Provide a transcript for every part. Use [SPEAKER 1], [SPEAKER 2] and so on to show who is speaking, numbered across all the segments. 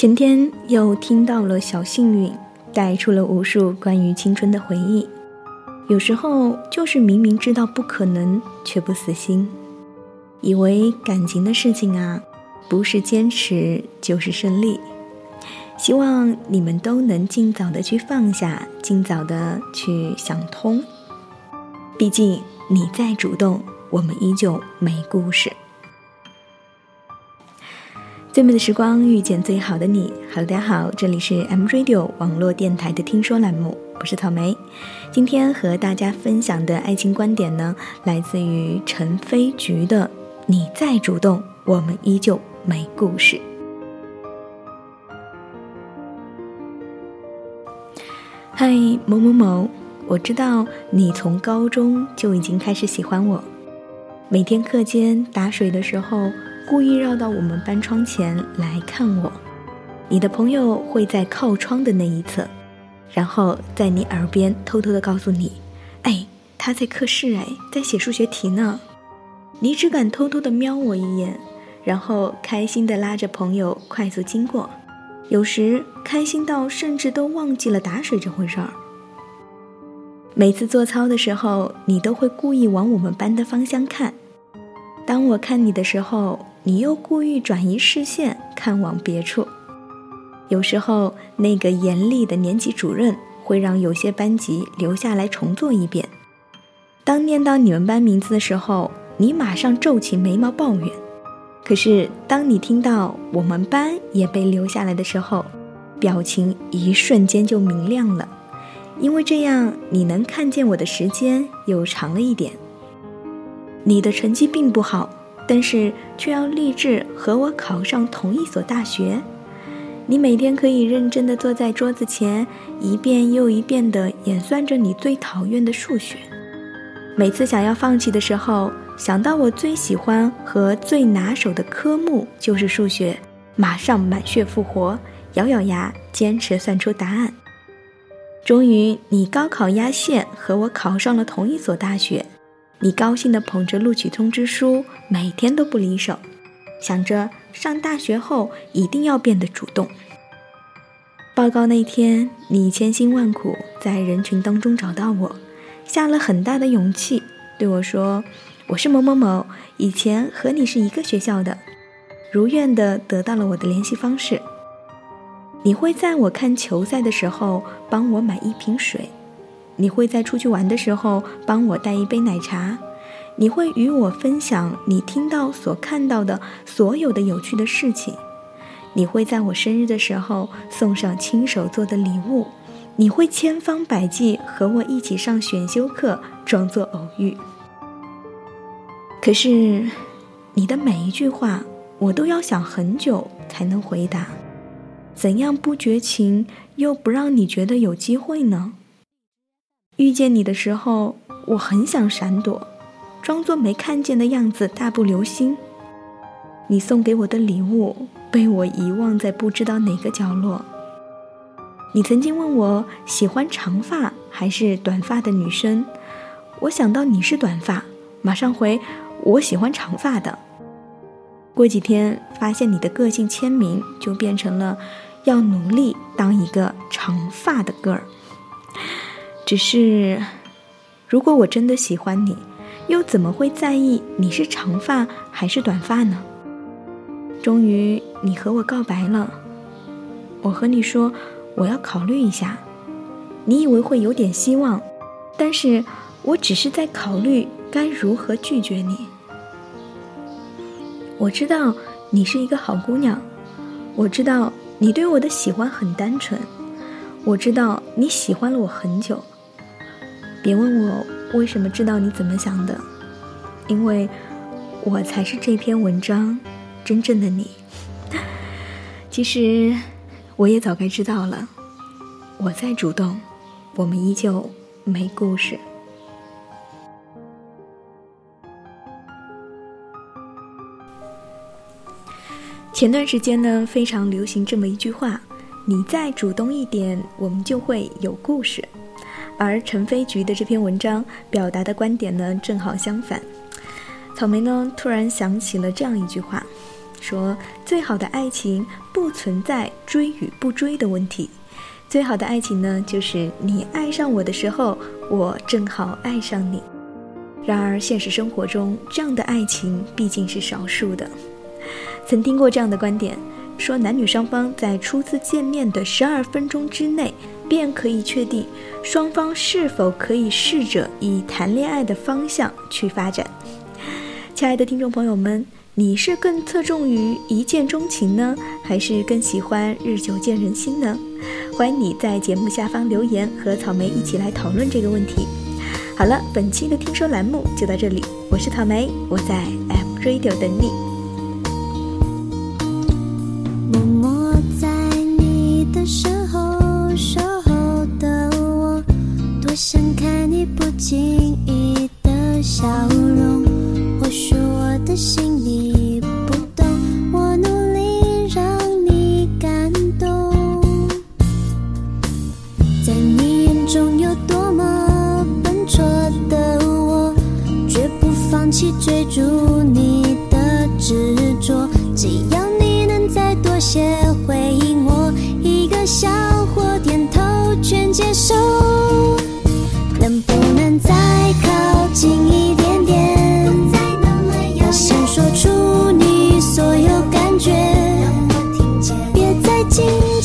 [SPEAKER 1] 前天又听到了小幸运，带出了无数关于青春的回忆。有时候就是明明知道不可能，却不死心，以为感情的事情啊，不是坚持就是胜利。希望你们都能尽早的去放下，尽早的去想通。毕竟你再主动，我们依旧没故事。最美的时光遇见最好的你。Hello，大家好，这里是 M Radio 网络电台的听说栏目，我是草莓。今天和大家分享的爱情观点呢，来自于陈飞菊的《你再主动，我们依旧没故事》。嗨，某某某，我知道你从高中就已经开始喜欢我，每天课间打水的时候。故意绕到我们班窗前来看我，你的朋友会在靠窗的那一侧，然后在你耳边偷偷的告诉你：“哎，他在课室，哎，在写数学题呢。”你只敢偷偷的瞄我一眼，然后开心的拉着朋友快速经过，有时开心到甚至都忘记了打水这回事儿。每次做操的时候，你都会故意往我们班的方向看，当我看你的时候。你又故意转移视线，看往别处。有时候，那个严厉的年级主任会让有些班级留下来重做一遍。当念到你们班名字的时候，你马上皱起眉毛抱怨。可是，当你听到我们班也被留下来的时候，表情一瞬间就明亮了，因为这样你能看见我的时间又长了一点。你的成绩并不好。但是却要立志和我考上同一所大学，你每天可以认真的坐在桌子前，一遍又一遍的演算着你最讨厌的数学。每次想要放弃的时候，想到我最喜欢和最拿手的科目就是数学，马上满血复活，咬咬牙坚持算出答案。终于，你高考压线和我考上了同一所大学。你高兴地捧着录取通知书，每天都不离手，想着上大学后一定要变得主动。报告那天，你千辛万苦在人群当中找到我，下了很大的勇气对我说：“我是某某某，以前和你是一个学校的。”如愿的得到了我的联系方式。你会在我看球赛的时候帮我买一瓶水。你会在出去玩的时候帮我带一杯奶茶，你会与我分享你听到所看到的所有的有趣的事情，你会在我生日的时候送上亲手做的礼物，你会千方百计和我一起上选修课，装作偶遇。可是，你的每一句话我都要想很久才能回答，怎样不绝情又不让你觉得有机会呢？遇见你的时候，我很想闪躲，装作没看见的样子，大步流星。你送给我的礼物被我遗忘在不知道哪个角落。你曾经问我喜欢长发还是短发的女生，我想到你是短发，马上回我喜欢长发的。过几天发现你的个性签名就变成了要努力当一个长发的 girl。只是，如果我真的喜欢你，又怎么会在意你是长发还是短发呢？终于，你和我告白了。我和你说，我要考虑一下。你以为会有点希望，但是我只是在考虑该如何拒绝你。我知道你是一个好姑娘，我知道你对我的喜欢很单纯，我知道你喜欢了我很久。别问我为什么知道你怎么想的，因为我才是这篇文章真正的你。其实我也早该知道了，我再主动，我们依旧没故事。前段时间呢，非常流行这么一句话：“你再主动一点，我们就会有故事。”而陈飞菊的这篇文章表达的观点呢，正好相反。草莓呢，突然想起了这样一句话：说最好的爱情不存在追与不追的问题，最好的爱情呢，就是你爱上我的时候，我正好爱上你。然而现实生活中，这样的爱情毕竟是少数的。曾听过这样的观点，说男女双方在初次见面的十二分钟之内，便可以确定双方是否可以试着以谈恋爱的方向去发展。亲爱的听众朋友们，你是更侧重于一见钟情呢，还是更喜欢日久见人心呢？欢迎你在节目下方留言，和草莓一起来讨论这个问题。好了，本期的听说栏目就到这里，我是草莓，我在 M Radio 等你。
[SPEAKER 2] 笑容或许我的心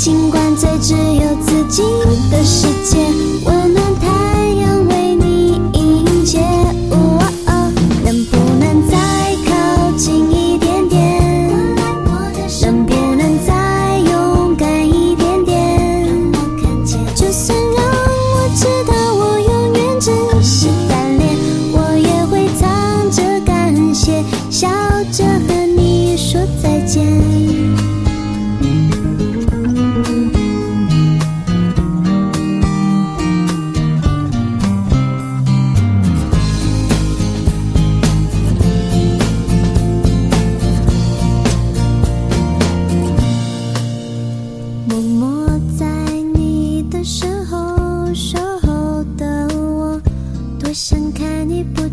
[SPEAKER 2] 尽管在只有自己的时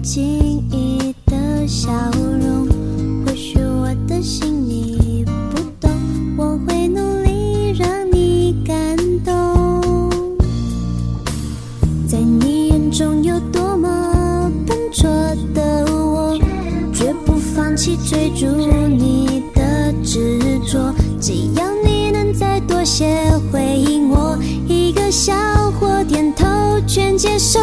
[SPEAKER 2] 不经意的笑容，或许我的心你不懂。我会努力让你感动，在你眼中有多么笨拙的我，绝不放弃追逐你的执着。只要你能再多些回应，我一个笑或点头全接受。